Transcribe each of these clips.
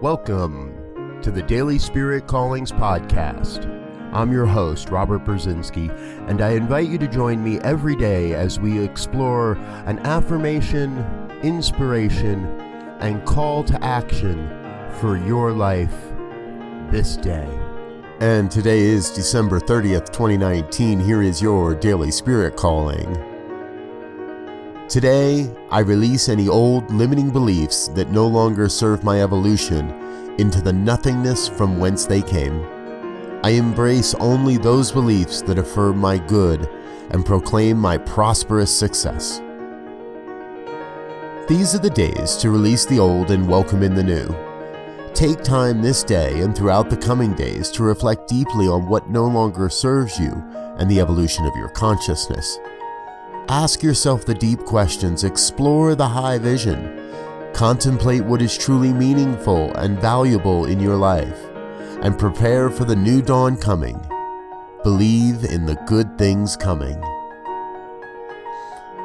Welcome to the Daily Spirit Callings Podcast. I'm your host, Robert Brzezinski, and I invite you to join me every day as we explore an affirmation, inspiration, and call to action for your life this day. And today is December 30th, 2019. Here is your Daily Spirit Calling. Today, I release any old limiting beliefs that no longer serve my evolution into the nothingness from whence they came. I embrace only those beliefs that affirm my good and proclaim my prosperous success. These are the days to release the old and welcome in the new. Take time this day and throughout the coming days to reflect deeply on what no longer serves you and the evolution of your consciousness. Ask yourself the deep questions, explore the high vision, contemplate what is truly meaningful and valuable in your life, and prepare for the new dawn coming. Believe in the good things coming.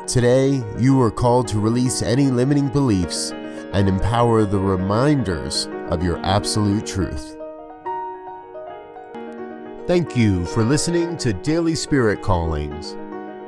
Today, you are called to release any limiting beliefs and empower the reminders of your absolute truth. Thank you for listening to Daily Spirit Callings.